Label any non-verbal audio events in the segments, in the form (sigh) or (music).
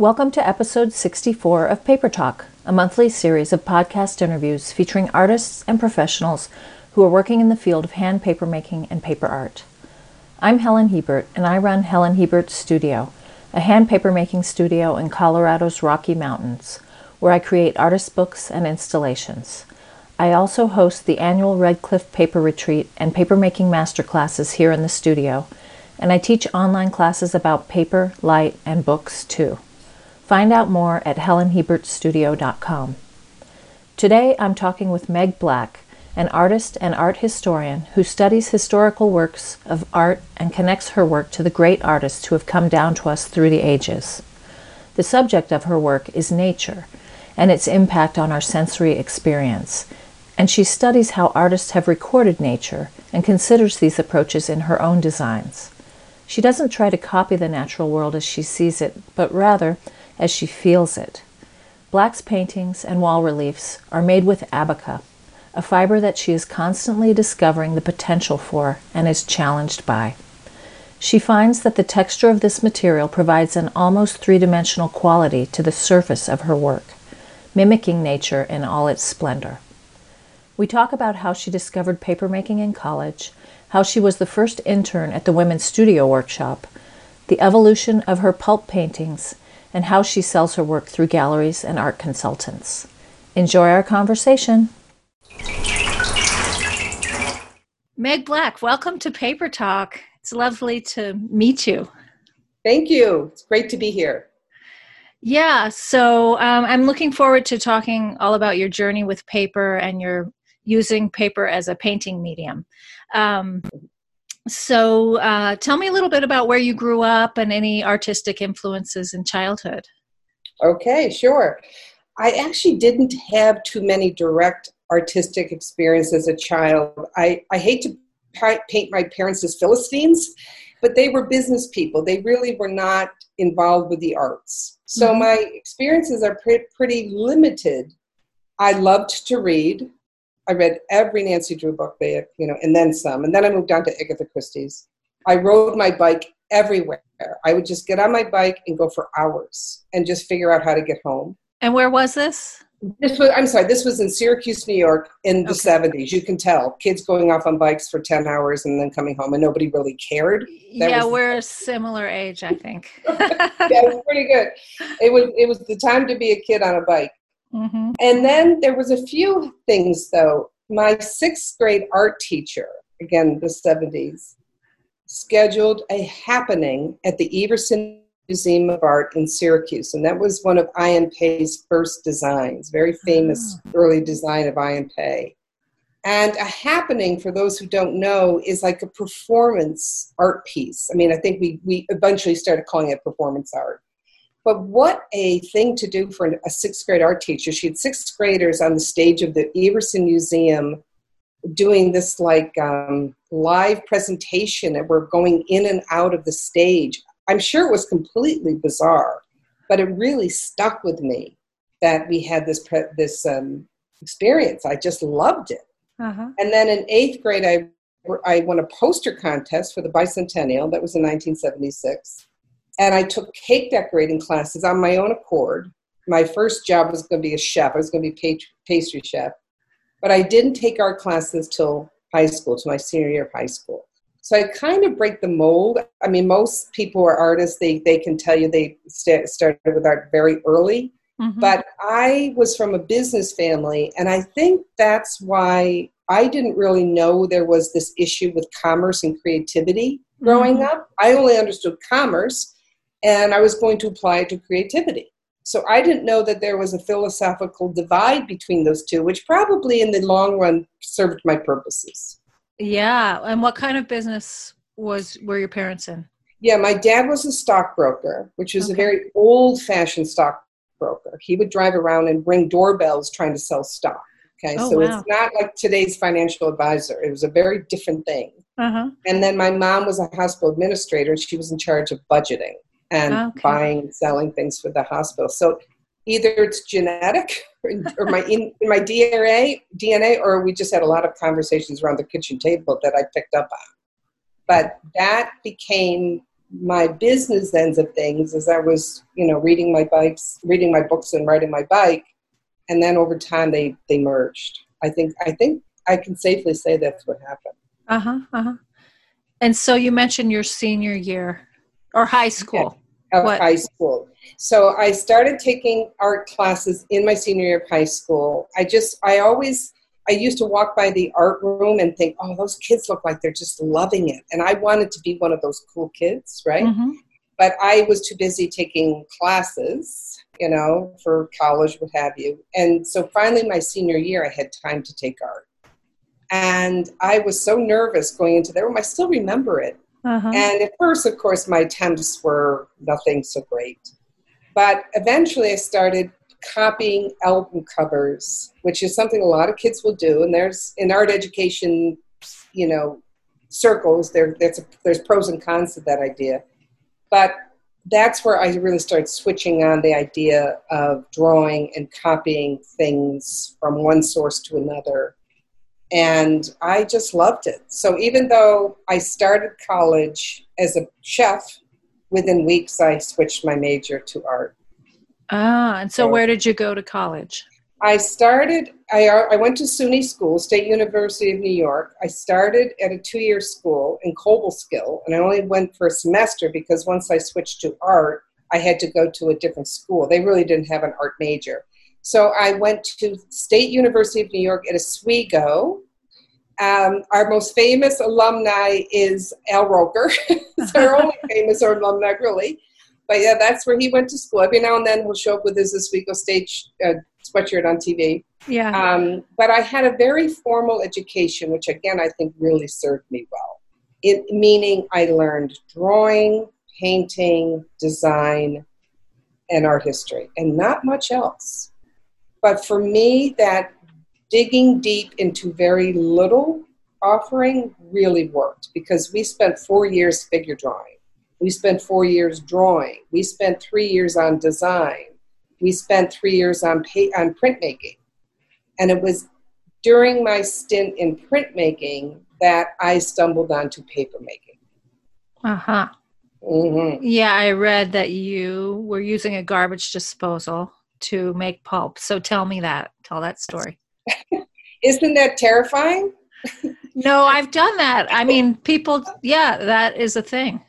Welcome to episode 64 of Paper Talk, a monthly series of podcast interviews featuring artists and professionals who are working in the field of hand papermaking and paper art. I'm Helen Hiebert, and I run Helen Hiebert Studio, a hand papermaking studio in Colorado's Rocky Mountains, where I create artist books and installations. I also host the annual Red Cliff Paper Retreat and papermaking masterclasses here in the studio, and I teach online classes about paper, light, and books too. Find out more at helenhiebertstudio.com. Today I'm talking with Meg Black, an artist and art historian who studies historical works of art and connects her work to the great artists who have come down to us through the ages. The subject of her work is nature and its impact on our sensory experience, and she studies how artists have recorded nature and considers these approaches in her own designs. She doesn't try to copy the natural world as she sees it, but rather as she feels it. Black's paintings and wall reliefs are made with abaca, a fiber that she is constantly discovering the potential for and is challenged by. She finds that the texture of this material provides an almost three dimensional quality to the surface of her work, mimicking nature in all its splendor. We talk about how she discovered papermaking in college, how she was the first intern at the Women's Studio Workshop, the evolution of her pulp paintings, and how she sells her work through galleries and art consultants. Enjoy our conversation. Meg Black, welcome to Paper Talk. It's lovely to meet you. Thank you. It's great to be here. Yeah, so um, I'm looking forward to talking all about your journey with paper and your using paper as a painting medium. Um, so, uh, tell me a little bit about where you grew up and any artistic influences in childhood. Okay, sure. I actually didn't have too many direct artistic experiences as a child. I, I hate to paint my parents as Philistines, but they were business people. They really were not involved with the arts. So mm-hmm. my experiences are pre- pretty limited. I loved to read. I read every Nancy Drew book there, you know, and then some. And then I moved on to Agatha Christie's. I rode my bike everywhere. I would just get on my bike and go for hours and just figure out how to get home. And where was this? This was I'm sorry, this was in Syracuse, New York in the okay. 70s. You can tell kids going off on bikes for 10 hours and then coming home and nobody really cared. That yeah, we're a similar age, I think. (laughs) yeah, it was pretty good. It was it was the time to be a kid on a bike. Mm-hmm. And then there was a few things though. My sixth grade art teacher, again the 70s, scheduled a happening at the Everson Museum of Art in Syracuse, and that was one of I. M. Pei's first designs, very famous oh. early design of I. M. Pei. And a happening, for those who don't know, is like a performance art piece. I mean, I think we, we eventually started calling it performance art. But what a thing to do for a sixth grade art teacher. She had sixth graders on the stage of the Everson Museum doing this like um, live presentation and we're going in and out of the stage. I'm sure it was completely bizarre, but it really stuck with me that we had this pre- this um, experience. I just loved it. Uh-huh. And then in eighth grade, I I won a poster contest for the bicentennial. That was in 1976 and I took cake decorating classes on my own accord. My first job was going to be a chef. I was going to be a pastry chef, but I didn't take art classes till high school, to my senior year of high school. So I kind of break the mold. I mean, most people are artists. They they can tell you they st- started with art very early, mm-hmm. but I was from a business family, and I think that's why I didn't really know there was this issue with commerce and creativity growing mm-hmm. up. I only understood commerce and I was going to apply it to creativity. So I didn't know that there was a philosophical divide between those two, which probably in the long run served my purposes. Yeah. And what kind of business was were your parents in? Yeah, my dad was a stockbroker, which was okay. a very old fashioned stockbroker. He would drive around and ring doorbells trying to sell stock. Okay, oh, so wow. it's not like today's financial advisor. It was a very different thing. Uh-huh. And then my mom was a hospital administrator. She was in charge of budgeting and okay. buying and selling things for the hospital. So either it's genetic (laughs) or my in, in, my DNA DNA or we just had a lot of conversations around the kitchen table that I picked up on. But that became my business ends of things as I was, you know, reading my bikes, reading my books and riding my bike. And then over time they, they merged. I think, I think I can safely say that's what happened. Uh-huh. Uh-huh. And so you mentioned your senior year or high school. Of what? high school. So I started taking art classes in my senior year of high school. I just, I always, I used to walk by the art room and think, oh, those kids look like they're just loving it. And I wanted to be one of those cool kids, right? Mm-hmm. But I was too busy taking classes, you know, for college, what have you. And so finally, my senior year, I had time to take art. And I was so nervous going into the room. I still remember it. Uh-huh. And at first, of course, my attempts were nothing so great. But eventually, I started copying album covers, which is something a lot of kids will do. And there's in art education, you know, circles, there, a, there's pros and cons to that idea. But that's where I really started switching on the idea of drawing and copying things from one source to another. And I just loved it. So even though I started college as a chef, within weeks I switched my major to art. Ah, and so, so where did you go to college? I started, I, I went to SUNY School, State University of New York. I started at a two year school in Cobleskill, and I only went for a semester because once I switched to art, I had to go to a different school. They really didn't have an art major. So I went to State University of New York at Oswego. Um, our most famous alumni is Al Roker. (laughs) it's our only (laughs) famous alumni, really. But yeah, that's where he went to school. Every now and then he'll show up with his Oswego stage uh, sweatshirt on TV. Yeah. Um, but I had a very formal education, which again I think really served me well. It, meaning I learned drawing, painting, design, and art history, and not much else. But for me, that digging deep into very little offering really worked because we spent four years figure drawing we spent four years drawing. We spent three years on design. We spent three years on, pay, on printmaking. And it was during my stint in printmaking that I stumbled onto papermaking. Uh huh. Mm-hmm. Yeah, I read that you were using a garbage disposal to make pulp. So tell me that. Tell that story. (laughs) Isn't that terrifying? (laughs) no, I've done that. I mean, people, yeah, that is a thing.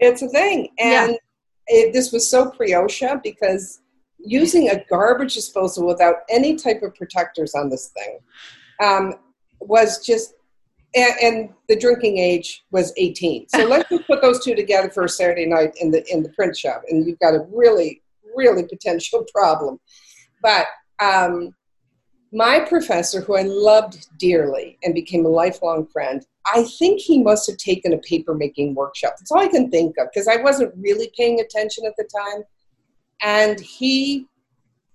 It's a thing. And yeah. it, this was so pre OSHA because using a garbage disposal without any type of protectors on this thing um, was just, and, and, the drinking age was 18. So (laughs) let's just put those two together for a Saturday night in the in the print shop, and you've got a really, really potential (laughs) problem. But um, my professor, who I loved dearly and became a lifelong friend, I think he must have taken a paper making workshop. That's all I can think of because I wasn't really paying attention at the time. And he,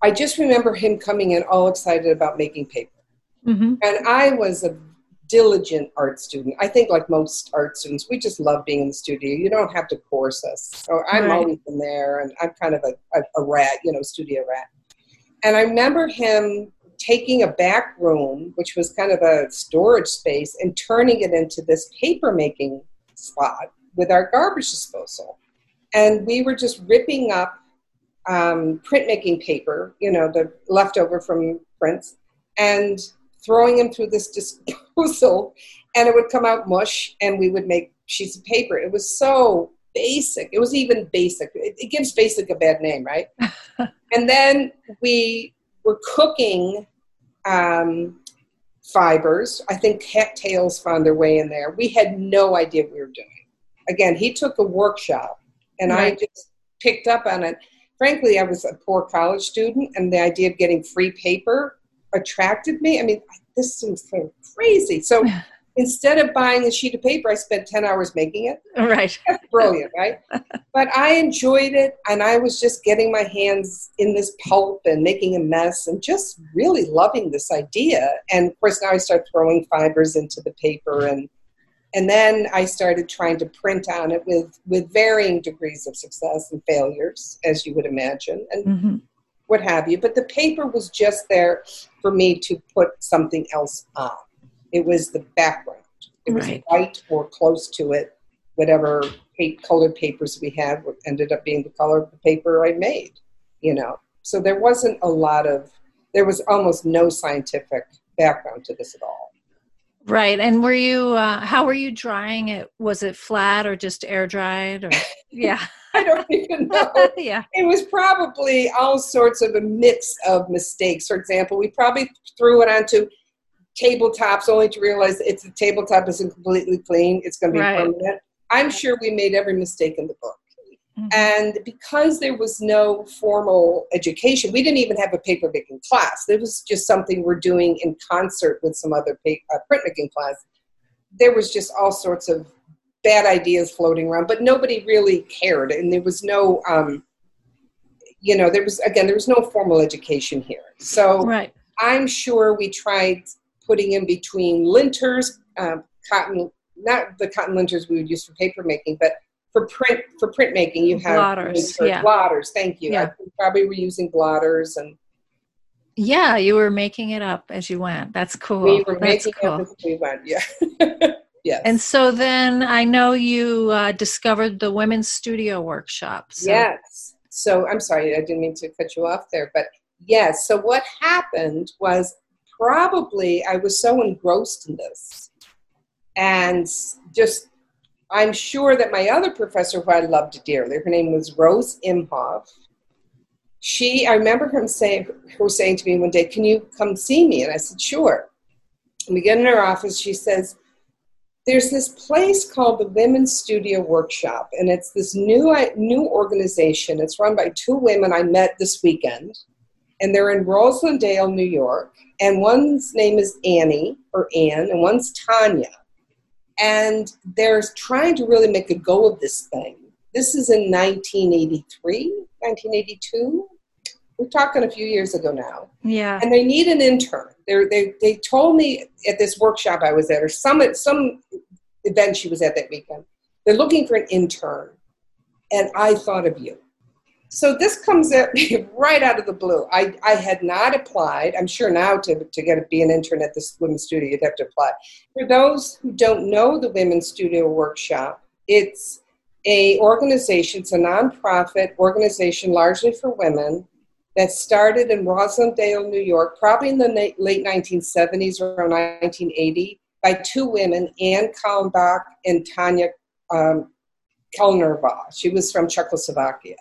I just remember him coming in all excited about making paper. Mm-hmm. And I was a diligent art student. I think, like most art students, we just love being in the studio. You don't have to course us. So I'm right. always in there, and I'm kind of a, a, a rat, you know, studio rat. And I remember him taking a back room, which was kind of a storage space, and turning it into this paper making spot with our garbage disposal. And we were just ripping up um, printmaking paper, you know, the leftover from prints, and throwing them through this disposal, and it would come out mush, and we would make sheets of paper. It was so basic. It was even basic. It, it gives basic a bad name, right? (laughs) and then we were cooking um, fibers. I think cattails found their way in there. We had no idea what we were doing. Again, he took a workshop, and right. I just picked up on it. Frankly, I was a poor college student, and the idea of getting free paper attracted me. I mean, this seems kind of crazy. So (laughs) instead of buying a sheet of paper, I spent 10 hours making it. Right. That's brilliant, right? (laughs) but I enjoyed it, and I was just getting my hands in this pulp and making a mess and just really loving this idea. And of course, now I start throwing fibers into the paper and and then I started trying to print on it with, with varying degrees of success and failures, as you would imagine, and mm-hmm. What have you. But the paper was just there for me to put something else on. It was the background. It was right. white or close to it. whatever colored papers we had ended up being the color of the paper I made, you know. So there wasn't a lot of, there was almost no scientific background to this at all. Right. And were you, uh, how were you drying it? Was it flat or just air dried or, (laughs) yeah. (laughs) I don't even (laughs) know. yeah. It was probably all sorts of a mix of mistakes. For example, we probably threw it onto tabletops only to realize it's the tabletop isn't completely clean. It's going to be right. permanent. I'm sure we made every mistake in the book. Mm-hmm. And because there was no formal education, we didn't even have a paper making class. It was just something we're doing in concert with some other pa- uh, printmaking class. There was just all sorts of bad ideas floating around, but nobody really cared. And there was no, um, you know, there was, again, there was no formal education here. So right. I'm sure we tried putting in between linters, um, cotton, not the cotton linters we would use for paper making, but for print for printmaking you have blotters. Yeah. blotters. Thank you. Yeah. I probably were using blotters and. Yeah, you were making it up as you went. That's cool. We were That's making cool. it as we went. Yeah. (laughs) yes. And so then I know you uh, discovered the women's studio workshop. So. Yes. So I'm sorry, I didn't mean to cut you off there, but yes. So what happened was probably I was so engrossed in this and just I'm sure that my other professor, who I loved dearly, her name was Rose Imhoff. She, I remember her saying, her saying to me one day, "Can you come see me?" And I said, "Sure." And we get in her office. She says, "There's this place called the Women's Studio Workshop, and it's this new uh, new organization. It's run by two women I met this weekend, and they're in Rosendale, New York. And one's name is Annie or Anne, and one's Tanya." and they're trying to really make a go of this thing. This is in 1983, 1982. We're talking a few years ago now. Yeah. And they need an intern. They're, they they told me at this workshop I was at, or some some event she was at that weekend. They're looking for an intern, and I thought of you. So this comes at me (laughs) right out of the blue. I, I had not applied. I'm sure now to, to get to be an intern at this women's studio, you'd have to apply. For those who don't know the Women's Studio Workshop, it's a organization, it's a nonprofit organization largely for women that started in Rosendale, New York, probably in the late 1970s, around 1980, by two women, Anne Kalmbach and Tanya um, She was from Czechoslovakia.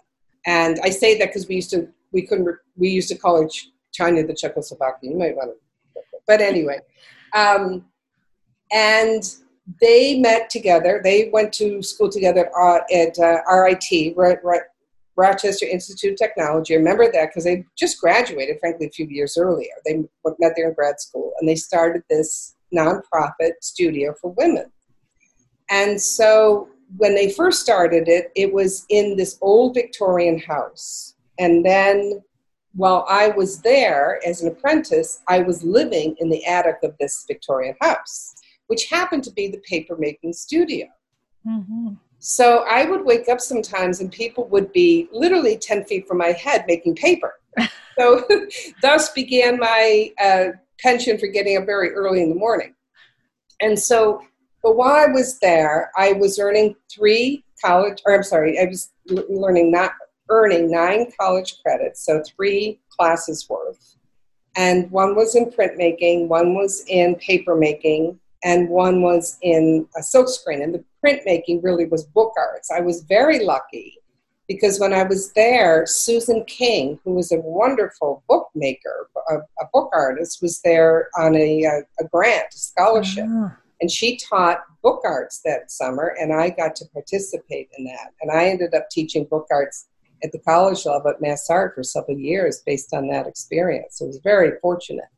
And I say that because we used to, we couldn't, we used to call it China the Czechoslovakia. You might want to, but anyway. Um, and they met together. They went to school together at, uh, RIT, right, right, Rochester Institute of Technology. I remember that because they just graduated, frankly, a few years earlier. They met there in grad school and they started this nonprofit studio for women. And so when they first started it, it was in this old Victorian house. And then while I was there as an apprentice, I was living in the attic of this Victorian house, which happened to be the papermaking studio. Mm-hmm. So I would wake up sometimes and people would be literally 10 feet from my head making paper. (laughs) so (laughs) thus began my uh, pension for getting up very early in the morning. And so but while I was there, I was earning three college, or I'm sorry, I was learning not earning nine college credits, so three classes worth. And one was in printmaking, one was in paper making, and one was in a silkscreen. And the printmaking really was book arts. I was very lucky because when I was there, Susan King, who was a wonderful bookmaker, a, a book artist, was there on a, a, a grant, a scholarship. Uh-huh. And she taught book arts that summer, and I got to participate in that. And I ended up teaching book arts at the college level at Mass Art for several years based on that experience. So it was very fortunate.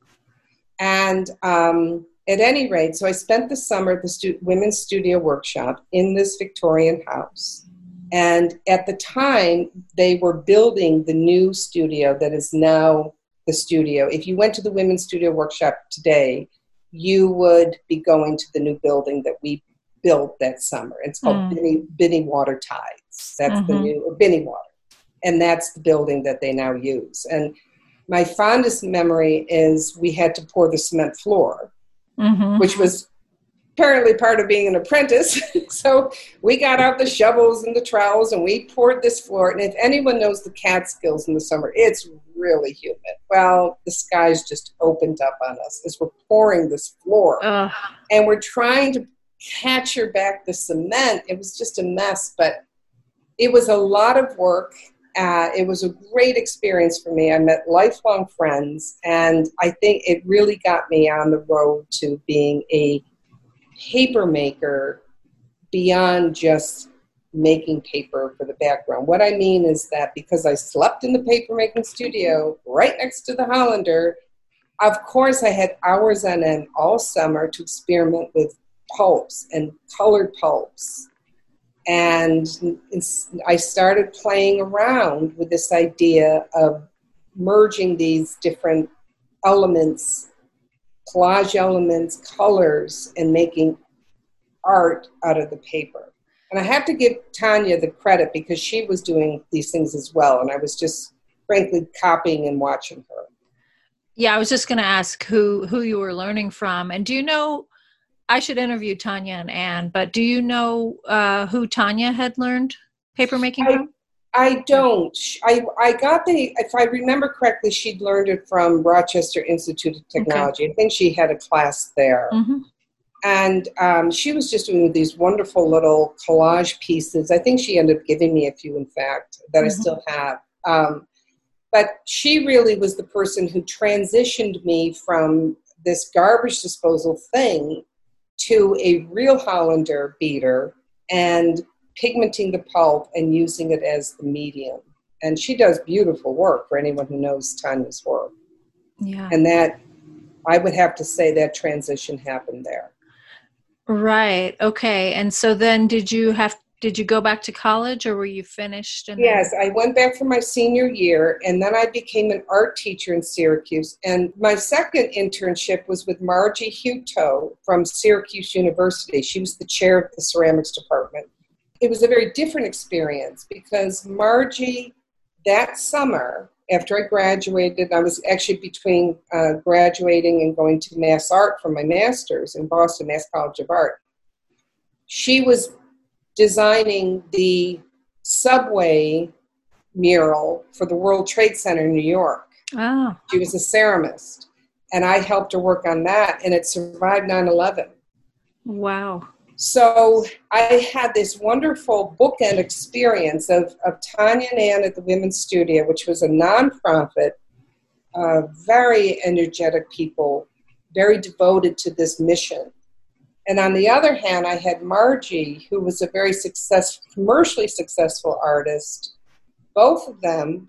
And um, at any rate, so I spent the summer at the stu- Women's Studio Workshop in this Victorian house. And at the time, they were building the new studio that is now the studio. If you went to the Women's Studio Workshop today, you would be going to the new building that we built that summer. It's called mm. Binney, Binnewater Tides. That's mm-hmm. the new Binnewater. And that's the building that they now use. And my fondest memory is we had to pour the cement floor, mm-hmm. which was apparently part of being an apprentice. (laughs) so we got out the shovels and the trowels and we poured this floor. And if anyone knows the Catskills in the summer, it's really humid. Well, the skies just opened up on us as we're pouring this floor. Uh. And we're trying to capture back the cement. It was just a mess, but it was a lot of work. Uh, it was a great experience for me. I met lifelong friends, and I think it really got me on the road to being a paper maker beyond just making paper for the background. What I mean is that because I slept in the paper making studio right next to the Hollander, of course I had hours on end all summer to experiment with pulps and colored pulps. And I started playing around with this idea of merging these different elements collage elements, colors, and making art out of the paper. And I have to give Tanya the credit because she was doing these things as well. And I was just frankly copying and watching her. Yeah, I was just going to ask who who you were learning from, and do you know? I should interview Tanya and Anne, but do you know uh, who Tanya had learned paper making I, from? I don't. I, I got the, if I remember correctly, she'd learned it from Rochester Institute of Technology. Okay. I think she had a class there. Mm-hmm. And um, she was just doing these wonderful little collage pieces. I think she ended up giving me a few, in fact, that mm-hmm. I still have. Um, but she really was the person who transitioned me from this garbage disposal thing to a real Hollander beater and pigmenting the pulp and using it as the medium. And she does beautiful work for anyone who knows Tanya's work. Yeah. And that, I would have to say that transition happened there. Right. Okay. And so then did you have did you go back to college or were you finished yes i went back for my senior year and then i became an art teacher in syracuse. And my second internship was with margie Hughto from syracuse university. She was the chair of the ceramics department. It was a very different experience because Margie, that summer, after I graduated, I was actually between uh, graduating and going to Mass Art for my master's in Boston, Mass College of Art. She was designing the subway mural for the World Trade Center in New York. Oh. She was a ceramist, and I helped her work on that, and it survived 9 11. Wow. So I had this wonderful bookend experience of, of Tanya and Ann at the Women's Studio, which was a nonprofit, uh, very energetic people, very devoted to this mission. And on the other hand, I had Margie, who was a very successful, commercially successful artist. Both of them,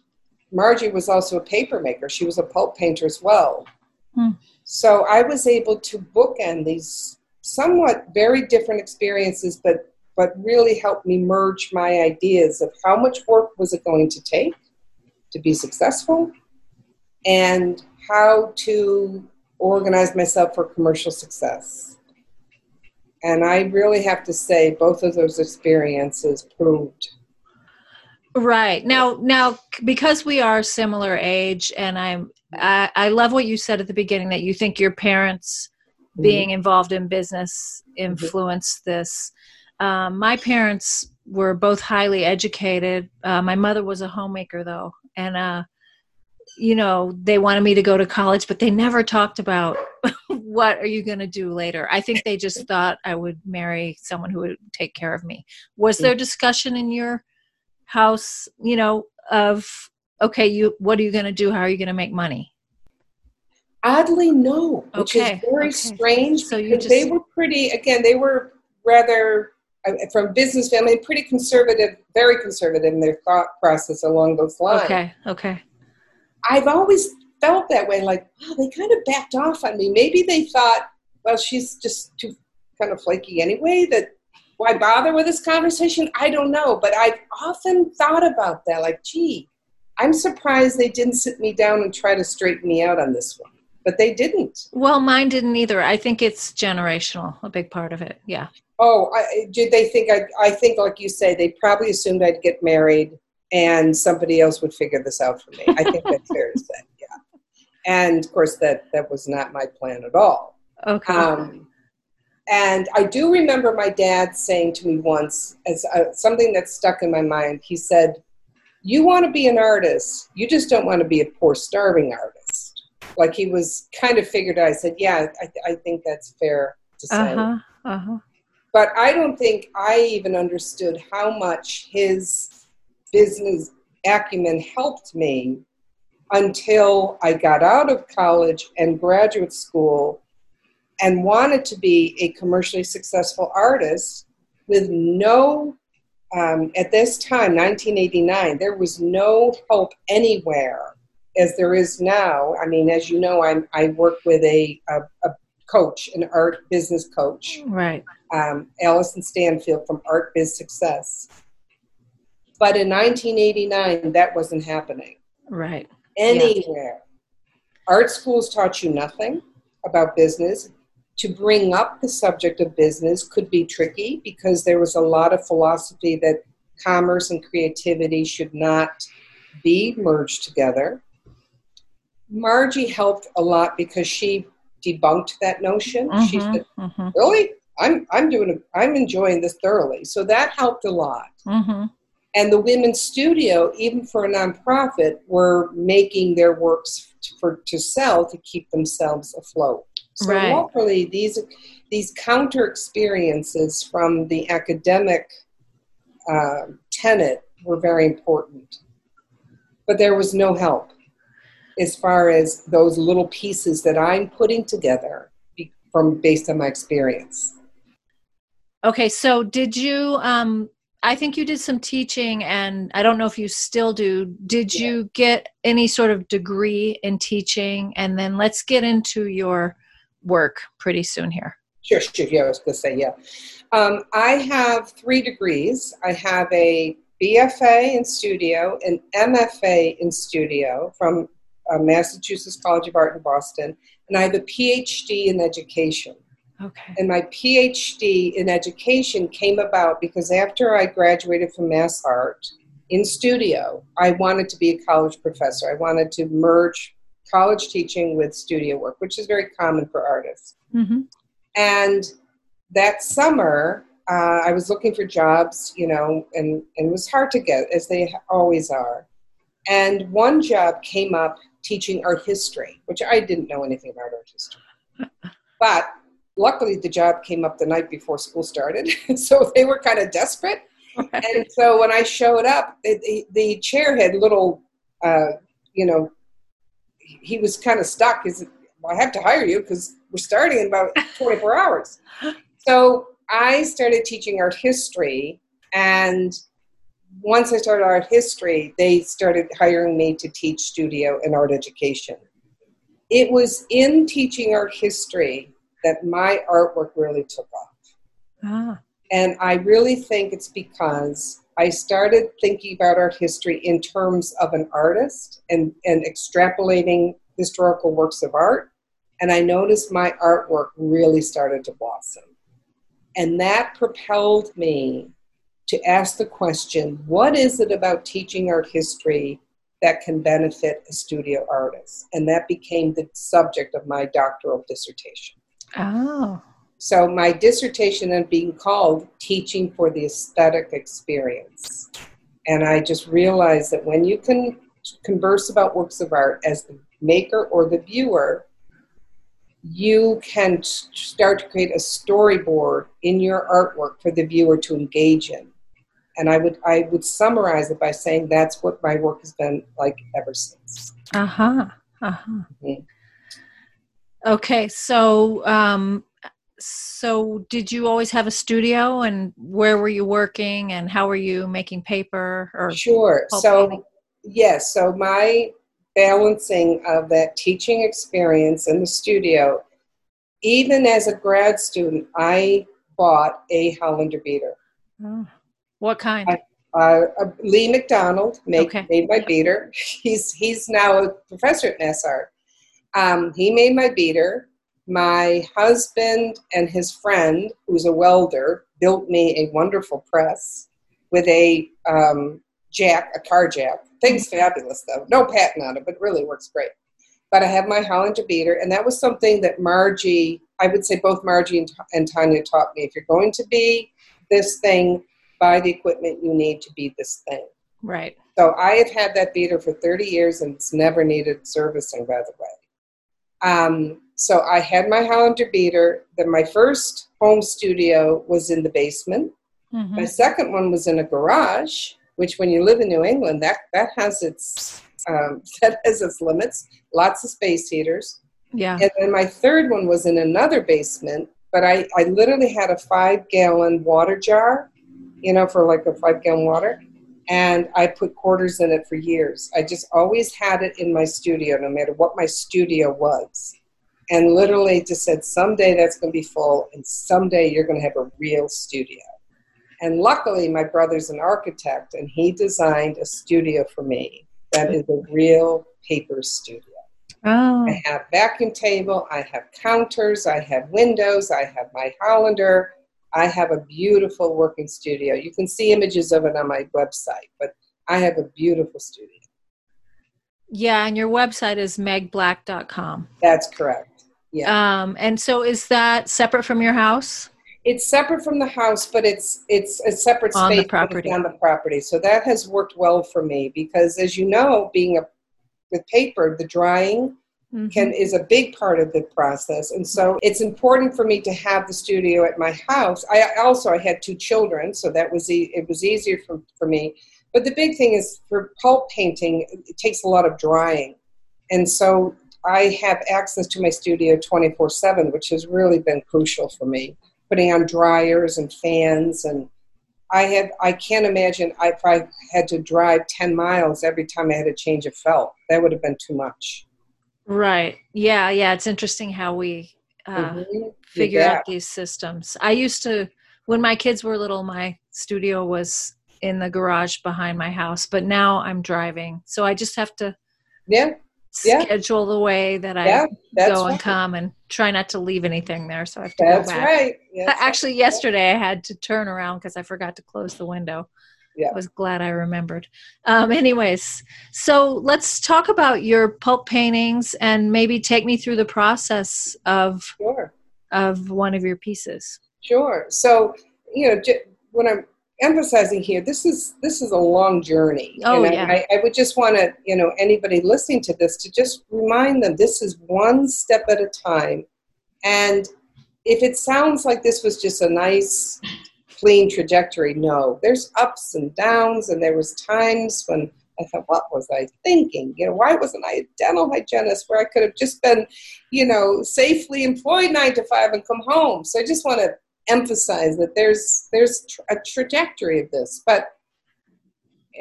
Margie was also a paper maker. She was a pulp painter as well. Hmm. So I was able to bookend these somewhat very different experiences, but but really helped me merge my ideas of how much work was it going to take to be successful and how to organize myself for commercial success. And I really have to say both of those experiences proved right now now because we are similar age and i'm I, I love what you said at the beginning that you think your parents Mm-hmm. being involved in business mm-hmm. influenced this. Um, my parents were both highly educated. Uh, my mother was a homemaker, though, and uh, you know they wanted me to go to college, but they never talked about (laughs) what are you going to do later. I think they just (laughs) thought I would marry someone who would take care of me. Was there discussion in your house, you know, of okay, you what are you going to do? How are you going to make money? Oddly, no, which okay. is very okay. strange. So you just... they were pretty. Again, they were rather uh, from business family, pretty conservative, very conservative in their thought process along those lines. Okay. Okay. I've always felt that way. Like, oh, they kind of backed off on me. Maybe they thought, well, she's just too kind of flaky anyway. That why bother with this conversation? I don't know. But I've often thought about that. Like, gee, I'm surprised they didn't sit me down and try to straighten me out on this one but they didn't. Well, mine didn't either. I think it's generational, a big part of it. Yeah. Oh, I, did they think I? I think, like you say, they probably assumed I'd get married and somebody else would figure this out for me. I think that's fair to say. And of course, that that was not my plan at all. Okay. Um, And I do remember my dad saying to me once, as uh, something that stuck in my mind, he said, You want to be an artist, you just don't want to be a poor, starving artist. Like he was kind of figured out. I said, Yeah, I, th- I think that's fair to say. Uh-huh, uh-huh. But I don't think I even understood how much his business acumen helped me until I got out of college and graduate school and wanted to be a commercially successful artist with no, um, at this time, 1989, there was no help anywhere as there is now. I mean, as you know, I'm, I work with a, a, a coach, an art business coach. Right. Um, Alyson Stanfield from Art Biz Success. But in 1989, that wasn't happening. Right. Anywhere. Yeah. Art schools taught you nothing about business to bring up the subject of business could be tricky because there was a lot of philosophy that commerce and creativity should not be merged together. Margie helped a lot because she debunked that notion. Mm-hmm, she said, mm-hmm. "Really, I'm I'm doing a, I'm enjoying this thoroughly." So that helped a lot. Mm-hmm. And the women's studio, even for a nonprofit, were making their works for to sell to keep themselves afloat. So right. locally, these these counter experiences from the academic uh, tenet were very important, but there was no help as far as those little pieces that I'm putting together from based on my experience. Okay, so did you? Um, I think you did some teaching, and I don't know if you still do. Did yeah. you get any sort of degree in teaching? And then let's get into your work pretty soon here. Sure, sure. Yeah, I was going to say, yeah. Um, I have three degrees. I have a BFA in studio, an MFA in studio from uh, Massachusetts College of Art in Boston, and I have a PhD in education. Okay. And my PhD in education came about because after I graduated from Mass Art in studio, I wanted to be a college professor. I wanted to merge college teaching with studio work, which is very common for artists. Mm-hmm. And that summer, uh, I was looking for jobs, you know, and, and it was hard to get, as they always are. And one job came up teaching art history, which I didn't know anything about art history. (laughs) but luckily, the job came up the night before school started, (laughs) so they were kind of desperate. And so when I showed up, the, the chair had little, uh, you know, he was kind of stuck. He's, well, I have to hire you because we're starting in about (laughs) 24 hours. So I started teaching art history, and once I started art history, they started hiring me to teach studio and art education. It was in teaching art history that my artwork really took off. Ah. And I really think it's because I started thinking about art history in terms of an artist and, and extrapolating historical works of art. And I noticed my artwork really started to blossom. And that propelled me to ask the question what is it about teaching art history that can benefit a studio artist? And that became the subject of my doctoral dissertation. Oh. So my dissertation ended being called Teaching for the Aesthetic Experience. And I just realized that when you can converse about works of art as the maker or the viewer, you can start to create a storyboard in your artwork for the viewer to engage in. And I would I would summarize it by saying that's what my work has been like ever since. Uh-huh. Uh-huh. Mm-hmm. Okay, so um, so did you always have a studio and where were you working and how were you making paper or sure so painting? yes so my balancing of that teaching experience in the studio even as a grad student i bought a hollander beater oh. what kind I, uh, uh, lee mcdonald made, okay. made my beater he's he's now a professor at mass art um, he made my beater my husband and his friend, who's a welder, built me a wonderful press with a um, jack, a car jack. Thing's fabulous though. No patent on it, but it really works great. But I have my Hollander beater, and that was something that Margie I would say both Margie and, and Tanya taught me if you're going to be this thing, buy the equipment you need to be this thing. Right. So I have had that beater for 30 years and it's never needed servicing, by the way. Um, so I had my Hollander beater. Then my first home studio was in the basement. Mm-hmm. My second one was in a garage, which when you live in New England, that, that has its um, (laughs) that has its limits. Lots of space heaters. Yeah. And then my third one was in another basement, but I, I literally had a five gallon water jar, you know, for like a five gallon water. And I put quarters in it for years. I just always had it in my studio, no matter what my studio was. And literally just said, someday that's going to be full, and someday you're going to have a real studio. And luckily, my brother's an architect, and he designed a studio for me that is a real paper studio. Oh. I have vacuum table, I have counters, I have windows, I have my Hollander, I have a beautiful working studio. You can see images of it on my website, but I have a beautiful studio. Yeah, and your website is megblack.com. That's correct. Yeah. Um, and so is that separate from your house? It's separate from the house, but it's it's a separate on space the property. on the property. So that has worked well for me because, as you know, being a with paper, the drying mm-hmm. can is a big part of the process, and so it's important for me to have the studio at my house. I also I had two children, so that was e- it was easier for for me. But the big thing is for pulp painting, it takes a lot of drying, and so I have access to my studio 24 7, which has really been crucial for me putting on dryers and fans and I have, I can't imagine if I had to drive 10 miles every time I had to change a felt. That would have been too much. Right. Yeah, yeah, it's interesting how we uh, mm-hmm. figure yeah. out these systems. I used to when my kids were little my studio was in the garage behind my house, but now I'm driving. So I just have to Yeah yeah. schedule the way that I yeah, go and right. come and try not to leave anything there. So I have to that's go back. right. (laughs) Yes, Actually, yesterday I had to turn around because I forgot to close the window. Yeah. I was glad I remembered. Um, anyways, so let's talk about your pulp paintings and maybe take me through the process of sure. of one of your pieces. Sure. So you know, when I'm emphasizing here this is this is a long journey oh, and yeah. I, I would just want to you know anybody listening to this to just remind them this is one step at a time and if it sounds like this was just a nice clean trajectory no there's ups and downs and there was times when I thought, what was I thinking? You know, why wasn't I a dental hygienist where I could have just been, you know, safely employed nine to five and come home? So I just want to emphasize that there's there's a trajectory of this but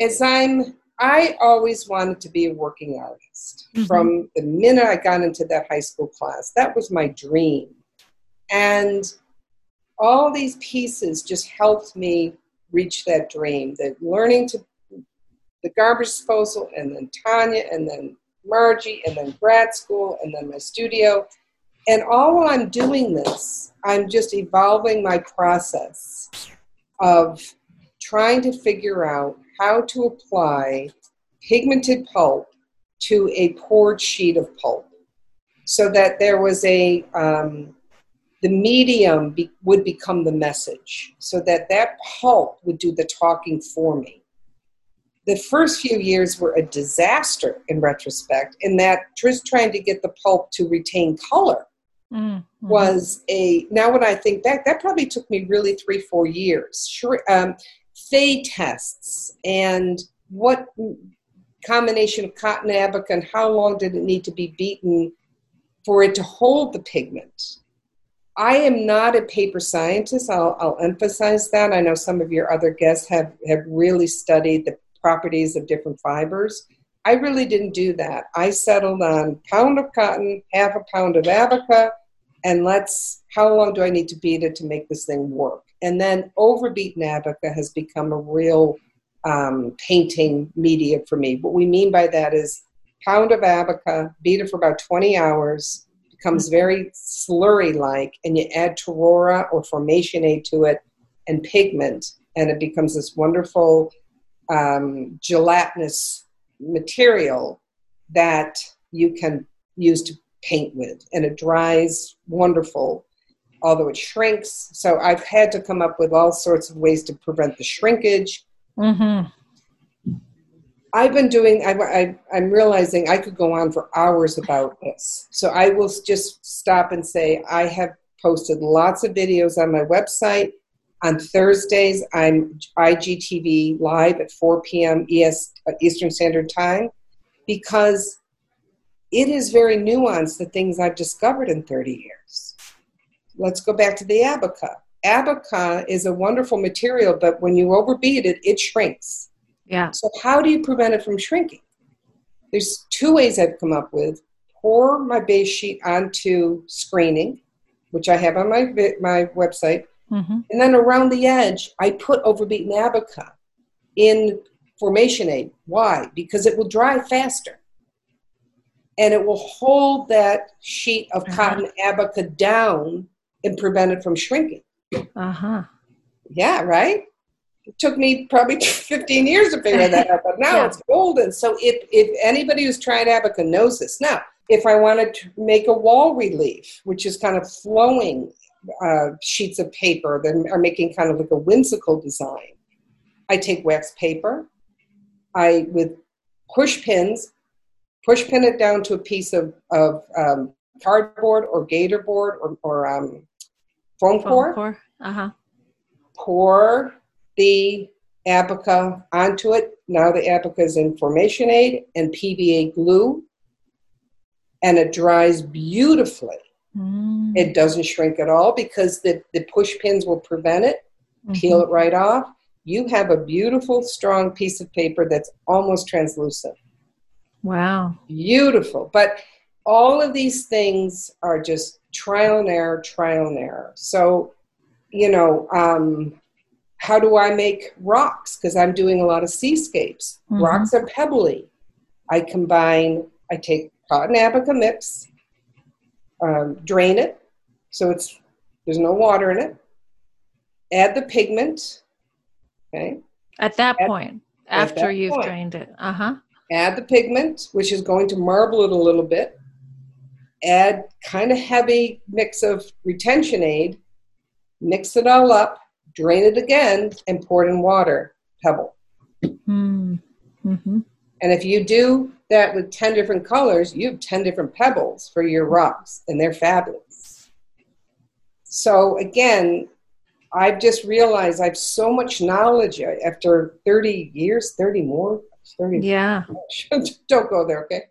as i'm i always wanted to be a working artist mm-hmm. from the minute i got into that high school class that was my dream and all these pieces just helped me reach that dream. That learning to the garbage disposal and then tanya and then margie and then grad school and then my studio. And all while I'm doing this, I'm just evolving my process of trying to figure out how to apply pigmented pulp to a poured sheet of pulp. So that there was a um, the medium be, would become the message so that that pulp would do the talking for me. The first few years were a disaster in retrospect in that just trying to get the pulp to retain color mm-hmm. was a now when i think back that probably took me really three four years. Sure um, fade tests and what combination of cotton abaca and how long did it need to be beaten for it to hold the pigment i am not a paper scientist i'll, I'll emphasize that i know some of your other guests have, have really studied the properties of different fibers I really didn't do that. I settled on pound of cotton, half a pound of abaca, and let's how long do I need to beat it to make this thing work? And then overbeaten abaca has become a real um, painting media for me. What we mean by that is pound of abaca, beat it for about 20 hours, becomes very slurry like, and you add Tororo or formation aid to it and pigment, and it becomes this wonderful um, gelatinous material that you can use to paint with, and it dries wonderful, although it shrinks. So I've had to come up with all sorts of ways to prevent the shrinkage. Mm-hmm. I've been doing, I, am realizing I could go on for hours about this. So I will just stop and say I have posted lots of videos on my website. On Thursdays, I'm IGTV live at 4 p.m. ES, uh, Eastern Standard Time because it is very nuanced, the things I've discovered in 30 years. Let's go back to the abaca. Abaca is a wonderful material, but when you overbeat it, it shrinks. Yeah. So how do you prevent it from shrinking? There's two ways I've come up with. Pour my base sheet onto screening, which I have on my my website, mm-hmm. and then around the edge I put overbeaten abaca in formation aid. Why? Because it will dry faster, and it will hold that sheet of uh-huh. cotton abaca down and prevent it from shrinking. Uh huh. Yeah. Right it took me probably (laughs) 15 years to figure that out, but now yeah. it's golden. So if, if anybody who's tried Abaca knows this. Now, if I wanted to make a wall relief, which is kind of flowing uh, sheets of paper that are making kind of like a whimsical design, I take wax paper, I, with push pins, push pin it down to a piece of, of um, cardboard or gator board or, or um, foam, foam core. core. Uh-huh. Pour the abaca onto it. Now the abaca is in formation aid and PVA glue, and it dries beautifully. Mm. It doesn't shrink at all because the, the push pins will prevent it, mm-hmm. peel it right off. You have a beautiful, strong piece of paper that's almost translucent. Wow. Beautiful. But all of these things are just trial and error, trial and error. So, you know, um, how do I make rocks? Because I'm doing a lot of seascapes. Mm-hmm. Rocks are pebbly. I combine, I take cotton abaca mix, um, drain it, so it's there's no water in it. Add the pigment. Okay. At that add, point, after that you've point, drained it, uh huh. Add the pigment, which is going to marble it a little bit. Add kind of heavy mix of retention aid. Mix it all up drain it again, and pour it in water, pebble. Mm-hmm. And if you do that with 10 different colors, you have 10 different pebbles for your rocks, and they're fabulous. So, again, I've just realized I have so much knowledge after 30 years, 30 more. 30 yeah. (laughs) Don't go there, okay?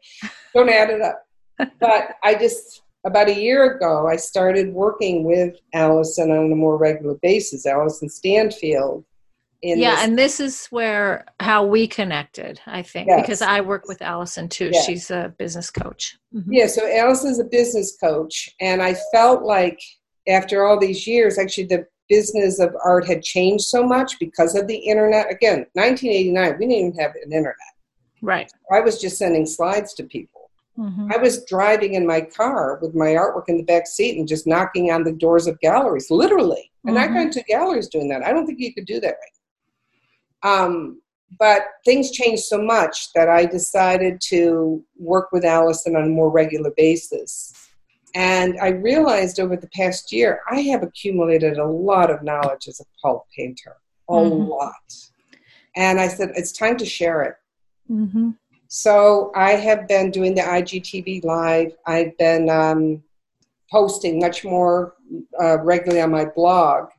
Don't add it up. (laughs) but I just about a year ago, I started working with Alyson on a more regular basis, Alyson Stanfield. yeah, this- and this is where how we connected, I think, yes. because I work with Alyson too. Yes. She's a business coach. Mm-hmm. Yeah, so Alyson's a business coach, and I felt like after all these years, actually, the business of art had changed so much because of the internet. Again, 1989, we didn't even have an internet. Right. I was just sending slides to people. Mm-hmm. I was driving in my car with my artwork in the back seat and just knocking on the doors of galleries, literally. And mm-hmm. I went to galleries doing that. I don't think you could do that right. Um, but things changed so much that I decided to work with Alyson on a more regular basis. And I realized over the past year, I have accumulated a lot of knowledge as a pulp painter, a mm-hmm. lot. And I said, it's time to share it. Mm-hmm. So I have been doing the IGTV live. I've been um, posting much more uh, regularly on my blog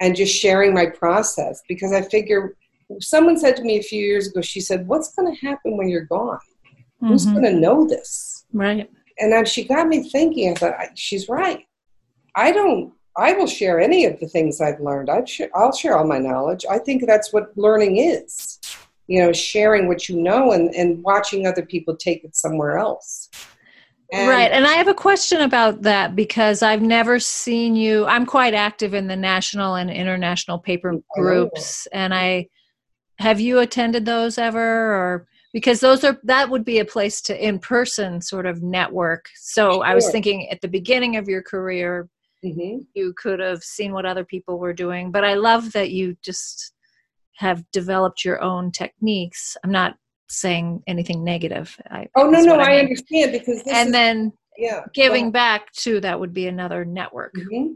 and just sharing my process because I figure someone said to me a few years ago, she said, What's going to happen when you're gone? Mm-hmm. Who's going to know this? Right. And then she got me thinking, I thought, she's right. I don't, I will share any of the things I've learned. I've sh- I'll share all my knowledge. I think that's what learning is you know sharing what you know and and watching other people take it somewhere else and right and i have a question about that because i've never seen you i'm quite active in the national and international paper groups and i have you attended those ever or because those are that would be a place to in person sort of network so sure. i was thinking at the beginning of your career mm-hmm. you could have seen what other people were doing but i love that you just have developed your own techniques i'm not saying anything negative I, oh no no I, mean. understand because and is- then yeah. Giving back too, that would be another network. Mm-hmm.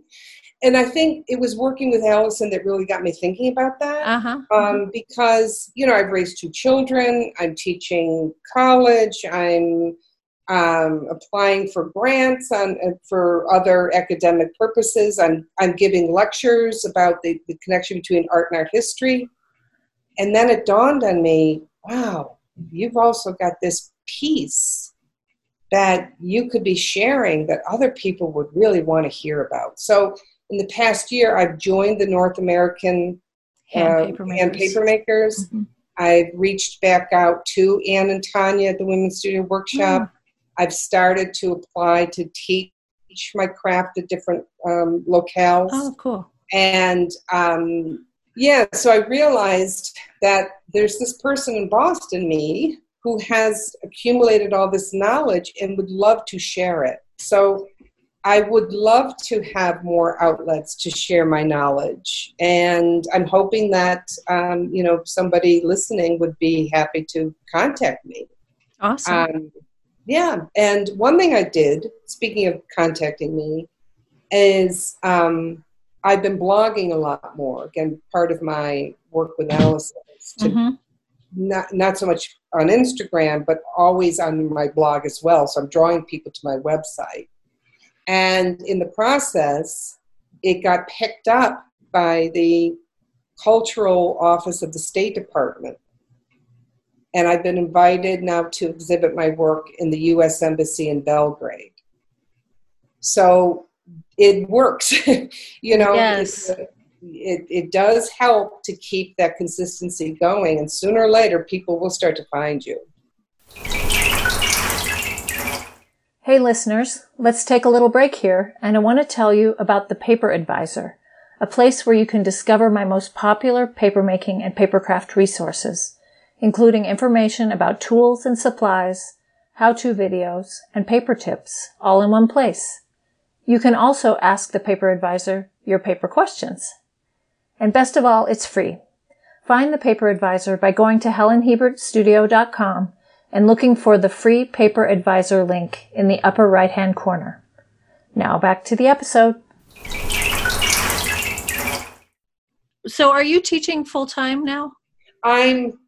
And I think it was working with Alyson that really got me thinking about that. Uh-huh. Um, because, you know, I've raised two children, I'm teaching college, I'm um, applying for grants on, uh, for other academic purposes. I'm, I'm giving lectures about the, the connection between art and art history. And then it dawned on me wow, you've also got this piece that you could be sharing that other people would really want to hear about. So, in the past year, I've joined the North American hand uh, paper makers. Hand paper makers. Mm-hmm. I've reached back out to Anne and Tanya at the Women's Studio Workshop. Mm. I've started to apply to teach my craft at different um, locales. Oh, cool. And um, yeah, so I realized that there's this person in Boston, me, who has accumulated all this knowledge and would love to share it. So I would love to have more outlets to share my knowledge. And I'm hoping that, um, you know, somebody listening would be happy to contact me. Awesome. Um, yeah. And one thing I did, speaking of contacting me, is um, I've been blogging a lot more. Again, part of my work with Alyson is to mm-hmm. not not so much on Instagram, but always on my blog as well. So I'm drawing people to my website, and in the process, it got picked up by the cultural office of the State Department. And I've been invited now to exhibit my work in the U.S. Embassy in Belgrade. So it works (laughs) you know yes. it, it, it does help to keep that consistency going and sooner or later people will start to find you hey listeners let's take a little break here and i want to tell you about the paper advisor a place where you can discover my most popular papermaking and papercraft resources including information about tools and supplies how-to videos and paper tips all in one place you can also ask the paper advisor your paper questions. And best of all, it's free. Find the paper advisor by going to helenhiebertstudio.com and looking for the free paper advisor link in the upper right hand corner. Now back to the episode. So are you teaching full time now? I'm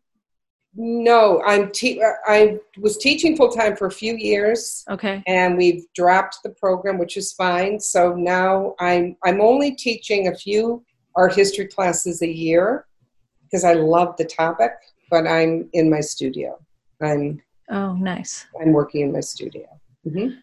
no, I'm te- I was teaching full time for a few years. Okay. And we've dropped the program, which is fine. So now I'm I'm only teaching a few art history classes a year because I love the topic, but I'm in my studio. I'm Oh, nice. I'm working in my studio. Mm-hmm.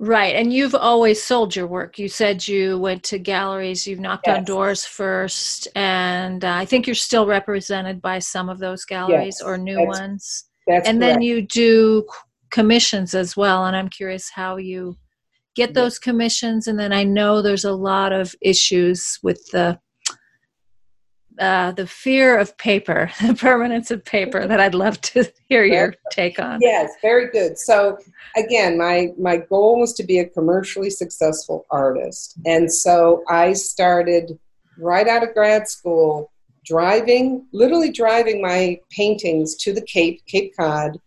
Right. And you've always sold your work. You said you went to galleries, you've knocked yes. on doors first, and uh, I think you're still represented by some of those galleries yes, or new that's, ones. That's and correct. then you do commissions as well. And I'm curious how you get those commissions. And then I know there's a lot of issues with the uh, the fear of paper, (laughs) the permanence of paper that I'd love to hear your take on. Yes, very good. So again, my my goal was to be a commercially successful artist, and so I started right out of grad school driving, literally driving my paintings to the Cape, Cape Cod,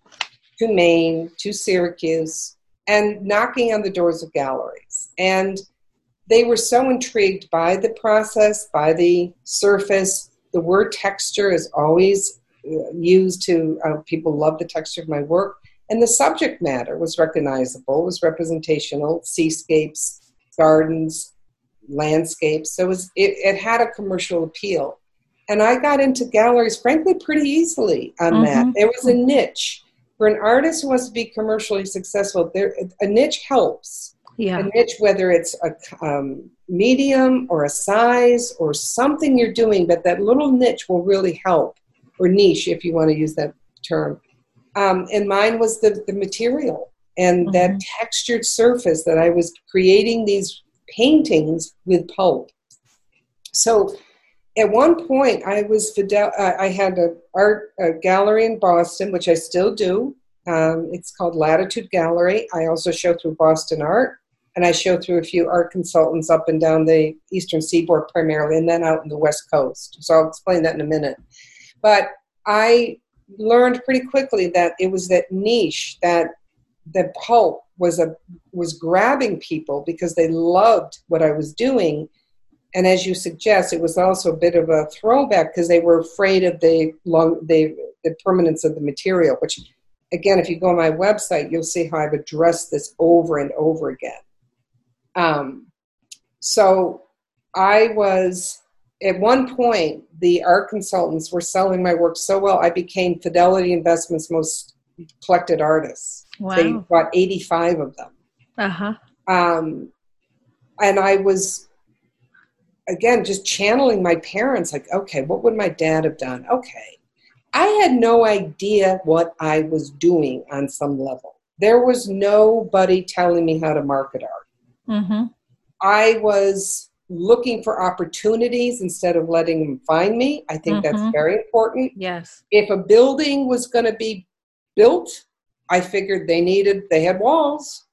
to Maine, to Syracuse, and knocking on the doors of galleries. And they were so intrigued by the process, by the surface. The word texture is always uh, used to, uh, people love the texture of my work. And the subject matter was recognizable, was representational, seascapes, gardens, landscapes. So it, was, it, it had a commercial appeal. And I got into galleries, frankly, pretty easily on mm-hmm. that. There was a niche. For an artist who wants to be commercially successful, there a niche helps yeah. a niche, whether it's a um, medium or a size or something you're doing, but that little niche will really help, or niche if you want to use that term. Um, and mine was the, the material and mm-hmm. that textured surface that I was creating these paintings with pulp. So at one point, I was Fidel. Uh, I had an art a gallery in Boston, which I still do. Um, it's called Latitude Gallery. I also show through Boston Art and I show through a few art consultants up and down the eastern seaboard primarily, and then out in the west coast. So I'll explain that in a minute. But I learned pretty quickly that it was that niche, that the pulp was a was grabbing people because they loved what I was doing. And as you suggest, it was also a bit of a throwback because they were afraid of the long the the permanence of the material, which again, if you go on my website, you'll see how I've addressed this over and over again. Um, so I was at one point the art consultants were selling my work so well I became Fidelity Investments most collected artists. Wow. They bought 85 of them. Uh-huh. Um, and I was again just channeling my parents like okay what would my dad have done okay i had no idea what i was doing on some level there was nobody telling me how to market art mm-hmm. i was looking for opportunities instead of letting them find me. I think mm-hmm. that's very important. Yes. If a building was going to be built, I figured they needed, they had walls,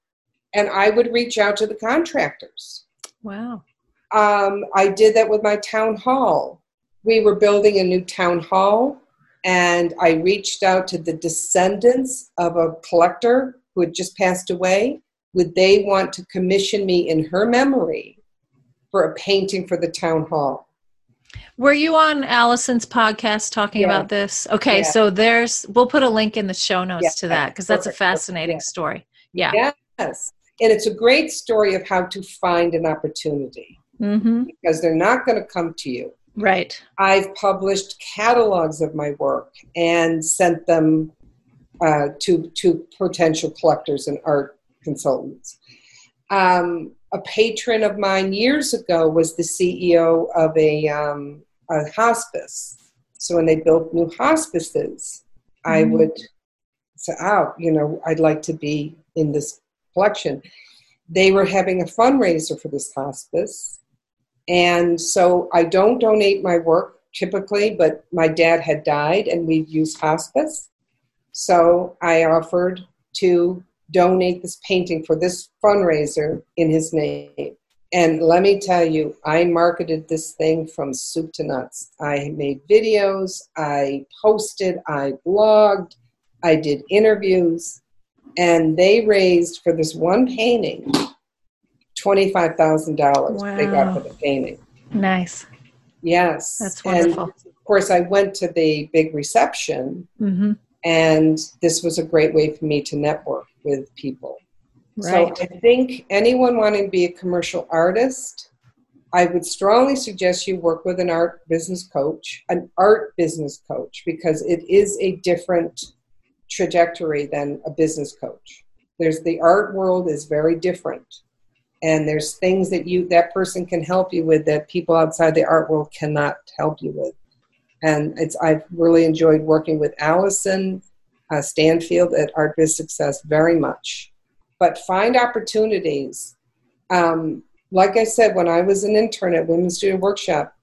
and I would reach out to the contractors. Wow. Um, I did that with my town hall. We were building a new town hall, and I reached out to the descendants of a collector who had just passed away. Would they want to commission me in her memory for a painting for the town hall. Were you on Alyson's podcast talking yeah. about this? Okay, yeah. so there's we'll put a link in the show notes yeah. to that because that's a fascinating story. Yeah. Yes. And it's a great story of how to find an opportunity mm-hmm. because they're not going to come to you. Right. I've published catalogs of my work and sent them uh, to to potential collectors and art consultants. Um, a patron of mine years ago was the CEO of a, um, a hospice. So when they built new hospices, mm-hmm. I would say, "Oh, you know, I'd like to be in this collection." They were having a fundraiser for this hospice, and so I don't donate my work typically, but my dad had died, and we've used hospice, so I offered to donate this painting for this fundraiser in his name. And let me tell you, I marketed this thing from soup to nuts. I made videos, I posted, I blogged, I did interviews, and they raised for this one painting $25,000 wow. they got for the painting. Nice. Yes. That's wonderful. And of course, I went to the big reception, mm-hmm. And this was a great way for me to network with people. Right. So I think anyone wanting to be a commercial artist, I would strongly suggest you work with an art business coach, an art business coach, because it is a different trajectory than a business coach. There's the art world is very different. And there's things that you that person can help you with that people outside the art world cannot help you with. And it's I've really enjoyed working with Alyson uh, Stanfield at Art Biz Success very much. But find opportunities. Um, like I said, when I was an intern at Women's Studio Workshop,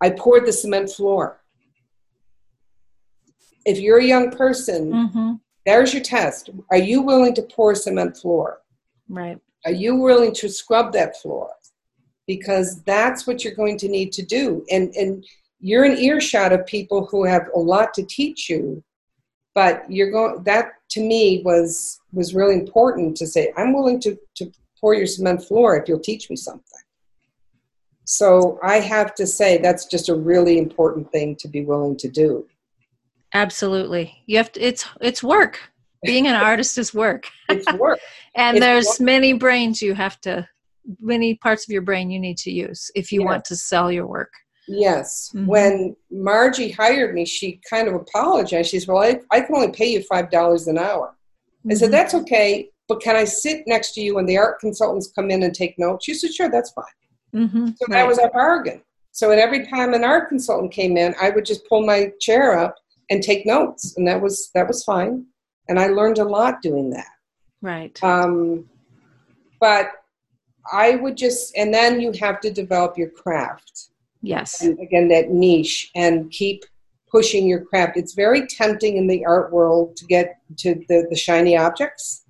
I poured the cement floor. If you're a young person, mm-hmm. there's your test. Are you willing to pour cement floor? Right. Are you willing to scrub that floor? Because that's what you're going to need to do. And and you're an earshot of people who have a lot to teach you but you're going that to me was was really important to say i'm willing to to pour your cement floor if you'll teach me something. So i have to say that's just a really important thing to be willing to do. Absolutely. You have to it's it's work. Being an artist is work. (laughs) It's work. (laughs) And it's there's work. many brains you have to many parts of your brain you need to use if you want to sell your work Yes. Mm-hmm. When Margie hired me, she kind of apologized. She said, Well, I, I can only pay you $5 an hour. Mm-hmm. I said, mm-hmm. That's okay, but can I sit next to you when the art consultants come in and take notes? She said, Sure, that's fine. Mm-hmm. So that was our bargain. So at every time an art consultant came in, I would just pull my chair up and take notes, and that was that was fine. And I learned a lot doing that. Right. Um, but I would just, and then you have to develop your craft. Yes. And again, that niche and keep pushing your craft. It's very tempting in the art world to get to the, the shiny objects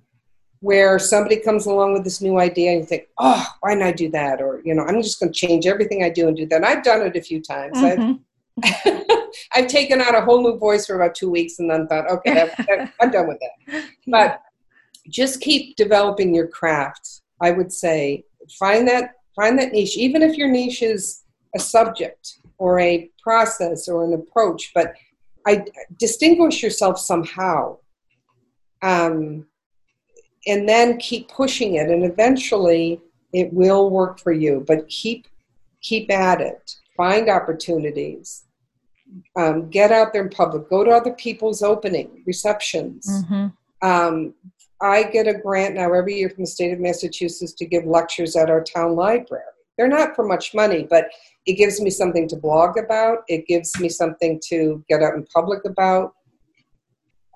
where somebody comes along with this new idea and you think, oh, why didn't I do that? Or, you know, I'm just going to change everything I do and do that. And I've done it a few times. Mm-hmm. I've, (laughs) I've taken out a whole new voice for about two weeks and then thought, okay, I'm done with that. (laughs) But just keep developing your craft. I would say find that find that niche, even if your niche is a subject or a process or an approach, but I distinguish yourself somehow. Um, and then keep pushing it and eventually it will work for you but keep keep at it find opportunities um, get out there in public go to other people's opening receptions mm-hmm. um, i get a grant now every year from the state of massachusetts to give lectures at our town library they're not for much money but it gives me something to blog about it gives me something to get out in public about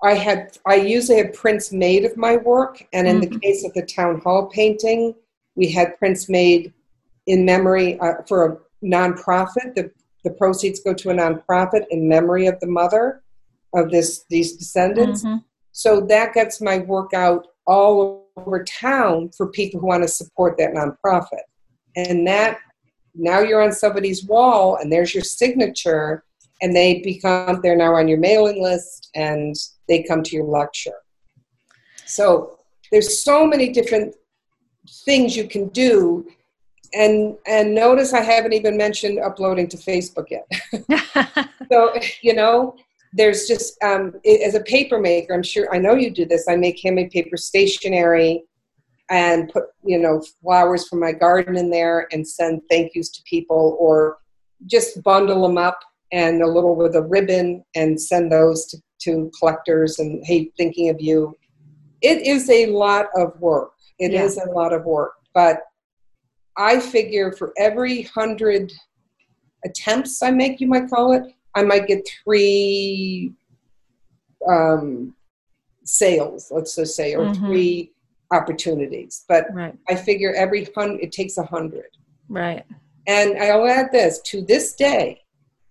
I had I usually have prints made of my work, and in mm-hmm. the case of the town hall painting, we had prints made in memory uh, for a nonprofit. The the proceeds go to a nonprofit in memory of the mother of this these descendants. Mm-hmm. So that gets my work out all over town for people who want to support that nonprofit, and that now you're on somebody's wall, and there's your signature, and they become they're now on your mailing list, and they come to your lecture. So there's so many different things you can do and and notice I haven't even mentioned uploading to Facebook yet. (laughs) so you know, there's just um, as a paper maker, I'm sure I know you do this. I make handmade paper stationery and put you know flowers from my garden in there and send thank yous to people or just bundle them up and a little with a ribbon and send those to to collectors and hey, thinking of you. It is a lot of work. It yeah. is a lot of work, but I figure for every hundred attempts I make, you might call it, I might get three um, sales, let's just say, or mm-hmm. three opportunities. But right. I figure every hundred, it takes a hundred. Right. And I'll add this to this day,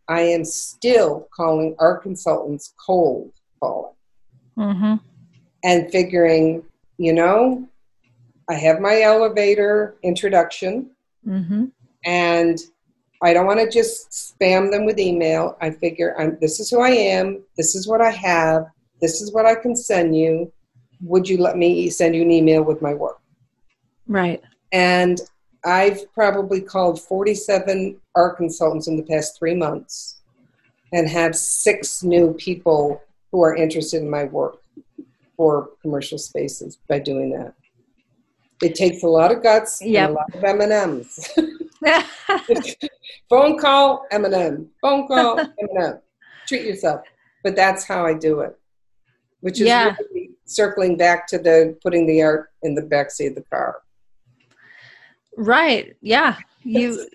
I am still calling our consultants cold calling mm-hmm. and figuring, you know, I have my elevator introduction mm-hmm. and I don't want to just spam them with email. I figure I'm, this is who I am, this is what I have, this is what I can send you. Would you let me send you an email with my work? Right. And I've probably called 47 art consultants in the past three months and have six new people who are interested in my work for commercial spaces by doing that. It takes a lot of guts yep. and a lot of M&Ms. (laughs) (laughs) Phone call, M&M. Phone call, (laughs) M&M. Treat yourself. But that's how I do it. Which is yeah. really circling back to the putting the art in the backseat of the car. Right. Yeah. You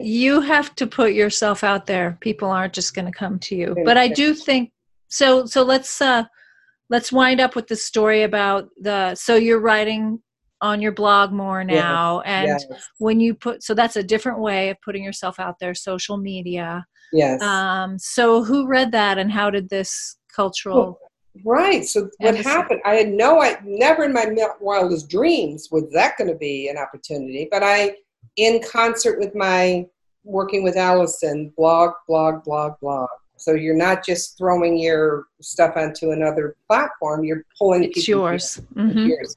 you have to put yourself out there. People aren't just going to come to you. But I do think so so let's uh let's wind up with the story about the so you're writing on your blog more now and yes. when you put so that's a different way of putting yourself out there social media yes um so who read that and how did this cultural Right. So what happened? I had no, I never in my wildest dreams was that going to be an opportunity. But I, in concert with my working with Alyson, blog, blog, blog, blog. So you're not just throwing your stuff onto another platform; you're pulling it's yours. Mm-hmm. yours.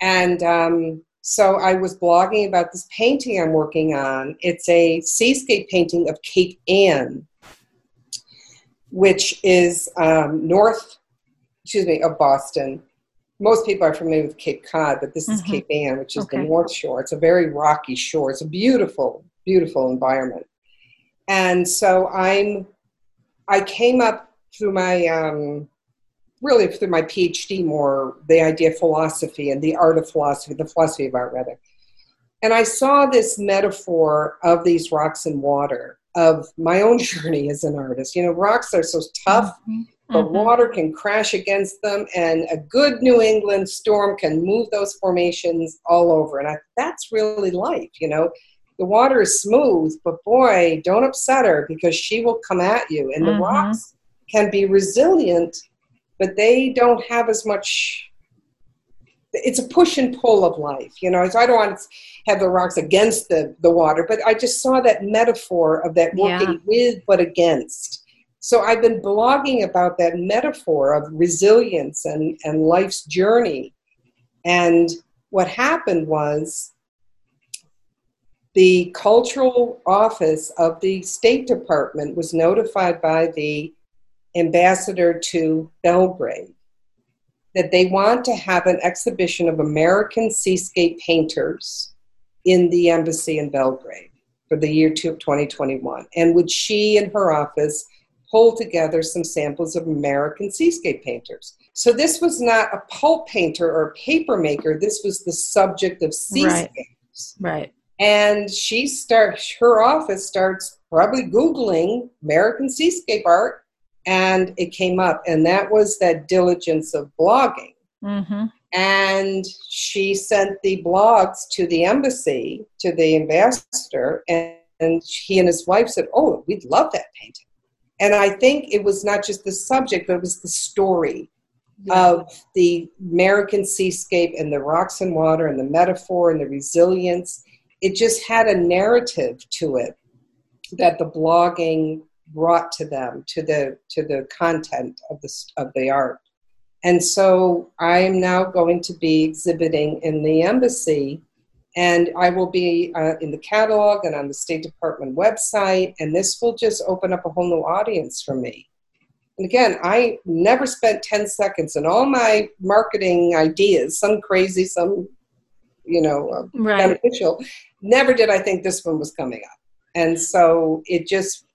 And um, so I was blogging about this painting I'm working on. It's a seascape painting of Cape Ann, which is um, north excuse me, of Boston. Most people are familiar with Cape Cod, but this is mm-hmm. Cape Ann, which is okay. the North Shore. It's a very rocky shore. It's a beautiful, beautiful environment. And so I'm, I came up through my, um, really through my PhD more, the idea of philosophy and the art of philosophy, the philosophy of art rather. And I saw this metaphor of these rocks and water of my own (laughs) journey as an artist. You know, rocks are so tough. Mm-hmm but mm-hmm. water can crash against them, and a good New England storm can move those formations all over. And I, that's really life, you know. The water is smooth, but boy, don't upset her because she will come at you. And mm-hmm. the rocks can be resilient, but they don't have as much. It's a push and pull of life, you know. So I don't want to have the rocks against the, the water, but I just saw that metaphor of that working yeah. with but against so I've been blogging about that metaphor of resilience and, and life's journey And what happened was the cultural office of the State Department was notified by the ambassador to Belgrade that they want to have an exhibition of American seascape painters in the embassy in Belgrade for the year 2021. And would she and her office pull together some samples of American seascape painters? So this was not a pulp painter or a paper maker, this was the subject of seascapes. Right. right. And she starts, her office starts probably Googling American seascape art and it came up, and that was that diligence of blogging. Mm-hmm. And she sent the blogs to the embassy, to the ambassador, and, and he and his wife said, Oh, we'd love that painting. And I think it was not just the subject, but it was the story yeah. of the American seascape and the rocks and water and the metaphor and the resilience. It just had a narrative to it that the blogging brought to them to the to the content of the of the art and so i am now going to be exhibiting in the embassy and i will be uh, in the catalog and on the state department website and this will just open up a whole new audience for me and again i never spent 10 seconds in all my marketing ideas some crazy some you know uh, right. beneficial never did i think this one was coming up and so it just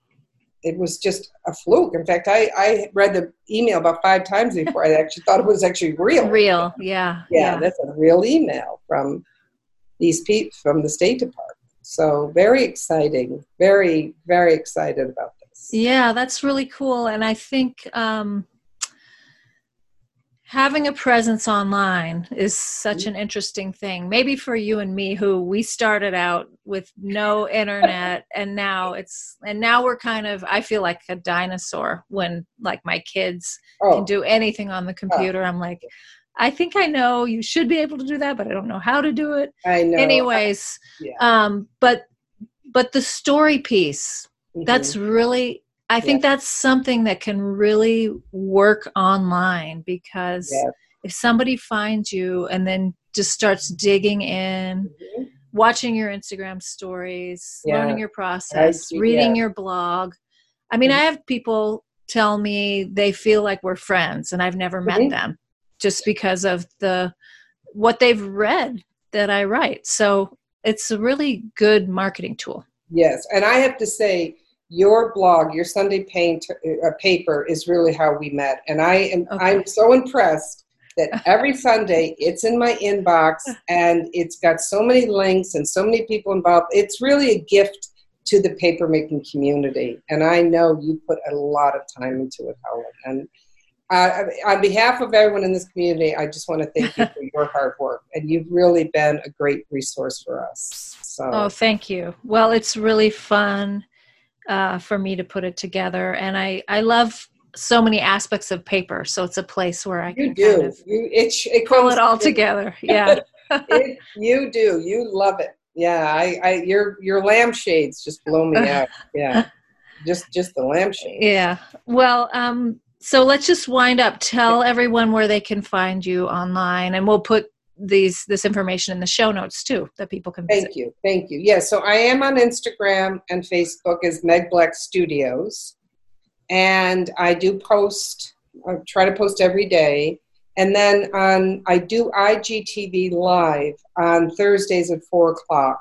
it was just a fluke. In fact, I, I read the email about five times before I actually thought it was actually real. Real, yeah, yeah. Yeah, that's a real email from these people from the State Department. So very exciting, very, very excited about this. Yeah, that's really cool. And I think um, having a presence online is such an interesting thing maybe for you and me who we started out with no internet (laughs) and now it's and now we're kind of i feel like a dinosaur when like my kids oh. can do anything on the oh. computer i'm like i think i know you should be able to do that but i don't know how to do it i know anyways yeah. um but but the story piece mm-hmm. that's really I think yeah. that's something that can really work online because yeah. if somebody finds you and then just starts digging in, mm-hmm. watching your Instagram stories, learning your process, reading your blog. I mean, mm-hmm. I have people tell me they feel like we're friends and I've never met mm-hmm. them just because of the what they've read that I write. So it's a really good marketing tool. Yes, and I have to say your blog, your Sunday paint, uh, paper is really how we met. And I am okay. I'm so impressed that (laughs) every Sunday it's in my inbox and it's got so many links and so many people involved. It's really a gift to the paper making community. And I know you put a lot of time into it, Helen. And uh, on behalf of everyone in this community, I just want to thank you for your hard work. And you've really been a great resource for us. So. Oh, thank you. Well, it's really fun uh, for me to put it together. And I, I love so many aspects of paper. So it's a place where I you can do. kind of you, it, it pull it all together. (laughs) Yeah. it, you do. You love it. Yeah. I, I, your, your lampshades just blow me (laughs) out. Yeah. just, just the lampshades. Yeah. Well, um, so let's just wind up. Tell everyone where they can find you online, and we'll put these this information in the show notes too that people can visit. Thank you. Thank you. Yes, yeah, so I am on Instagram and Facebook as Meg Black Studios. And I do post I try to post every day. And then on I do IGTV live on Thursdays at four o'clock.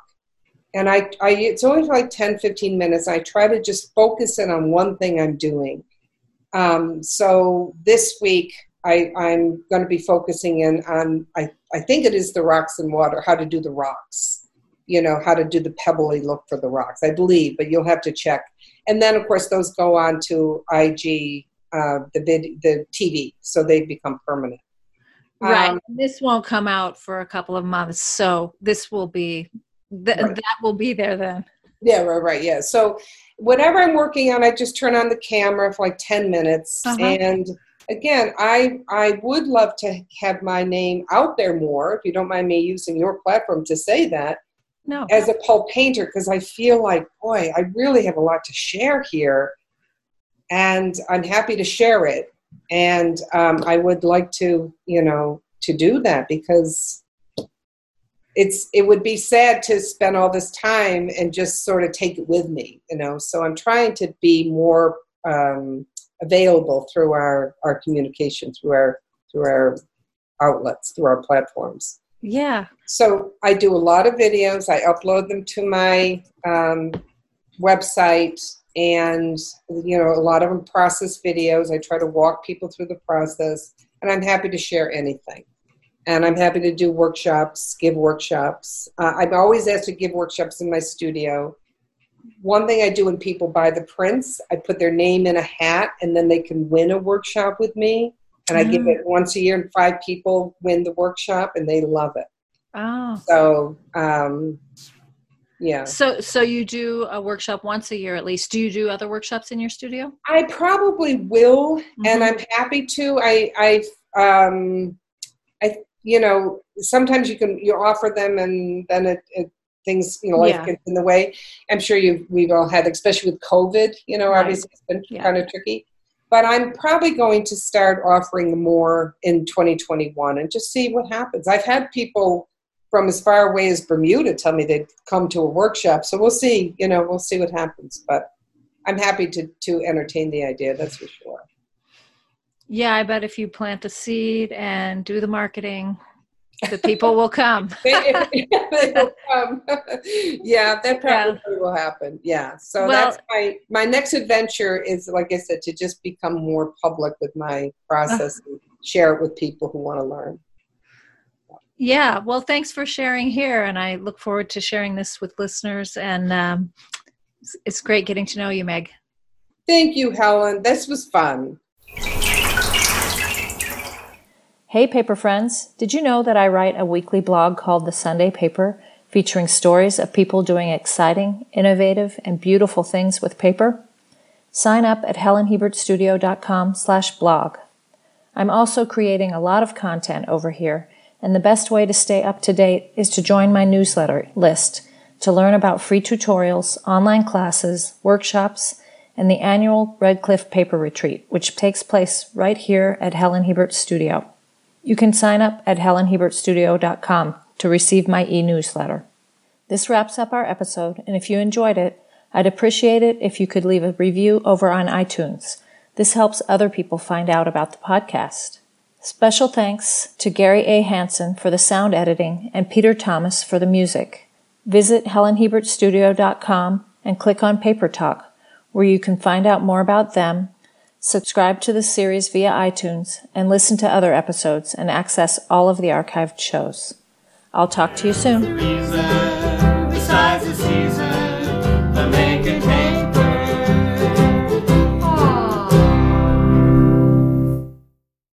And I, I it's only like 10, 15 minutes. I try to just focus in on one thing I'm doing. Um, so this week I, I'm going to be focusing in on, I, I think it is the rocks and water, how to do the rocks, you know, how to do the pebbly look for the rocks, I believe, but you'll have to check. And then, of course, those go on to IG, uh, the, vid, the TV, so they become permanent. Right. Um, this won't come out for a couple of months, so this will be, th- right. that will be there then. Yeah, right, right, yeah. So whatever I'm working on, I just turn on the camera for like 10 minutes uh-huh. and again, I I would love to have my name out there more. If you don't mind me using your platform to say that, no, as a pulp painter, because I feel like, boy, I really have a lot to share here, and I'm happy to share it. And um, I would like to, you know, to do that because it's it would be sad to spend all this time and just sort of take it with me you know? So i'm trying to be more um, available through our our communication through our through our outlets through our platforms. Yeah. So i do a lot of videos. I upload them to my um, website and you know a lot of them process videos. I try to walk people through the process and i'm happy to share anything and I'm happy to do workshops, give workshops. Uh, I'm always asked to give workshops in my studio. One thing I do when people buy the prints, I put their name in a hat, and then they can win a workshop with me. And I give it once a year, and five people win the workshop, and they love it. Oh, so um, yeah. So, so you do a workshop once a year at least. Do you do other workshops in your studio? I probably will, mm-hmm. and I'm happy to. I, I, um, you know, sometimes you can you offer them and then it, it things you know life yeah. gets in the way. I'm sure you we've all had, especially with COVID. You know, right. obviously it's been yeah. kind of tricky. But I'm probably going to start offering more in 2021 and just see what happens. I've had people from as far away as Bermuda tell me they'd come to a workshop. So we'll see. You know, we'll see what happens. But I'm happy to to entertain the idea. That's for sure. Yeah, I bet if you plant the seed and do the marketing, the people will come. (laughs) they, will (laughs) come. (laughs) yeah, that probably yeah. will happen. Yeah. So well, that's my my next adventure is like I said to just become more public with my process uh, and share it with people who want to learn. Yeah, well, thanks for sharing here, and I look forward to sharing this with listeners. And um, it's great getting to know you, Meg. Thank you, Helen. This was fun. Hey, paper friends! Did you know that I write a weekly blog called The Sunday Paper, featuring stories of people doing exciting, innovative, and beautiful things with paper? Sign up at helenhiebertstudio.com slash blog. I'm also creating a lot of content over here, and the best way to stay up to date is to join my newsletter list to learn about free tutorials, online classes, workshops, and the annual Red Cliff Paper Retreat, which takes place right here at Helen Hiebert Studio. You can sign up at helenhiebertstudio.com to receive my e-newsletter. This wraps up our episode, and if you enjoyed it, I'd appreciate it if you could leave a review over on iTunes. This helps other people find out about the podcast. Special thanks to Gary A. Hanson for the sound editing and Peter Thomas for the music. Visit helenhiebertstudio.com and click on Paper Talk, where you can find out more about them Subscribe to the series via iTunes and listen to other episodes and access all of the archived shows. I'll talk to you soon.